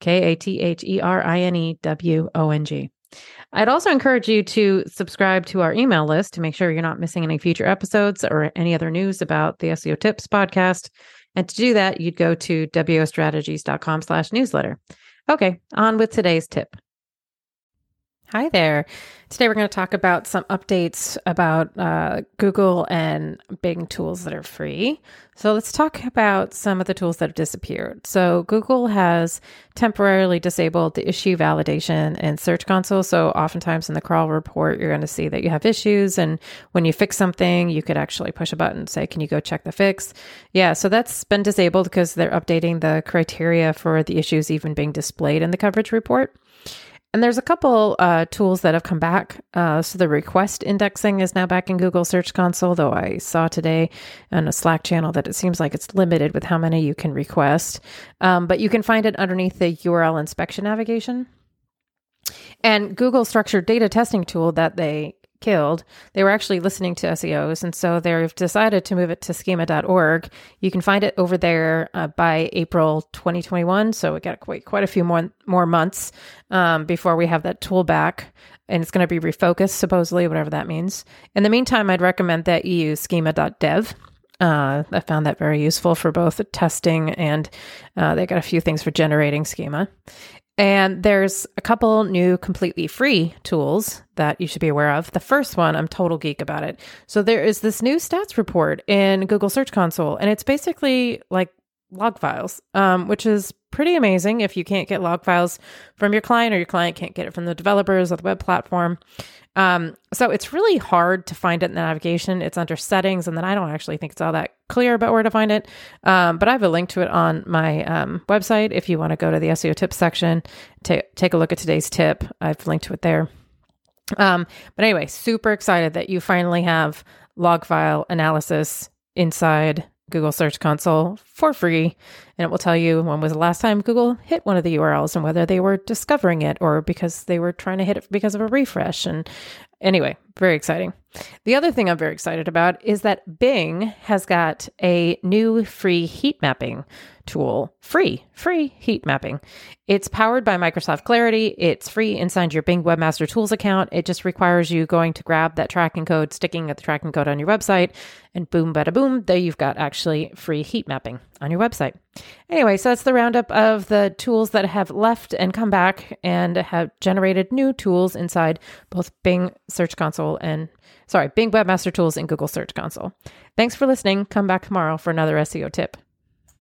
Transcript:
K A T H E R I N E W O N G. I'd also encourage you to subscribe to our email list to make sure you're not missing any future episodes or any other news about the SEO Tips podcast. And to do that, you'd go to wostrategies.com slash newsletter. Okay, on with today's tip. Hi there. Today we're going to talk about some updates about uh, Google and Bing tools that are free. So let's talk about some of the tools that have disappeared. So Google has temporarily disabled the issue validation in Search Console. So oftentimes in the crawl report, you're going to see that you have issues. And when you fix something, you could actually push a button and say, Can you go check the fix? Yeah, so that's been disabled because they're updating the criteria for the issues even being displayed in the coverage report. And there's a couple uh, tools that have come back. Uh, so the request indexing is now back in Google Search Console, though I saw today on a Slack channel that it seems like it's limited with how many you can request. Um, but you can find it underneath the URL inspection navigation. And Google structured data testing tool that they killed, they were actually listening to SEOs. And so they've decided to move it to schema.org. You can find it over there uh, by April 2021. So we got wait quite a few more, more months um, before we have that tool back. And it's going to be refocused, supposedly, whatever that means. In the meantime, I'd recommend that you use schema.dev. Uh, I found that very useful for both testing and uh, they got a few things for generating schema. And there's a couple new completely free tools that you should be aware of. The first one, I'm total geek about it. So there is this new stats report in Google Search Console, and it's basically like log files, um, which is pretty amazing if you can't get log files from your client or your client can't get it from the developers of the web platform. Um, so it's really hard to find it in the navigation. It's under settings, and then I don't actually think it's all that clear about where to find it. Um, but I have a link to it on my um, website if you want to go to the SEO tips section, t- take a look at today's tip. I've linked to it there. Um, but anyway, super excited that you finally have log file analysis inside Google Search Console for free, and it will tell you when was the last time Google hit one of the URLs and whether they were discovering it or because they were trying to hit it because of a refresh. And anyway, very exciting. The other thing I'm very excited about is that Bing has got a new free heat mapping tool. Free, free heat mapping. It's powered by Microsoft Clarity. It's free inside your Bing Webmaster Tools account. It just requires you going to grab that tracking code, sticking at the tracking code on your website, and boom, bada boom, there you've got actually free heat mapping on your website. Anyway, so that's the roundup of the tools that have left and come back and have generated new tools inside both Bing Search Console and sorry, Bing Webmaster Tools and Google Search Console. Thanks for listening. Come back tomorrow for another SEO tip.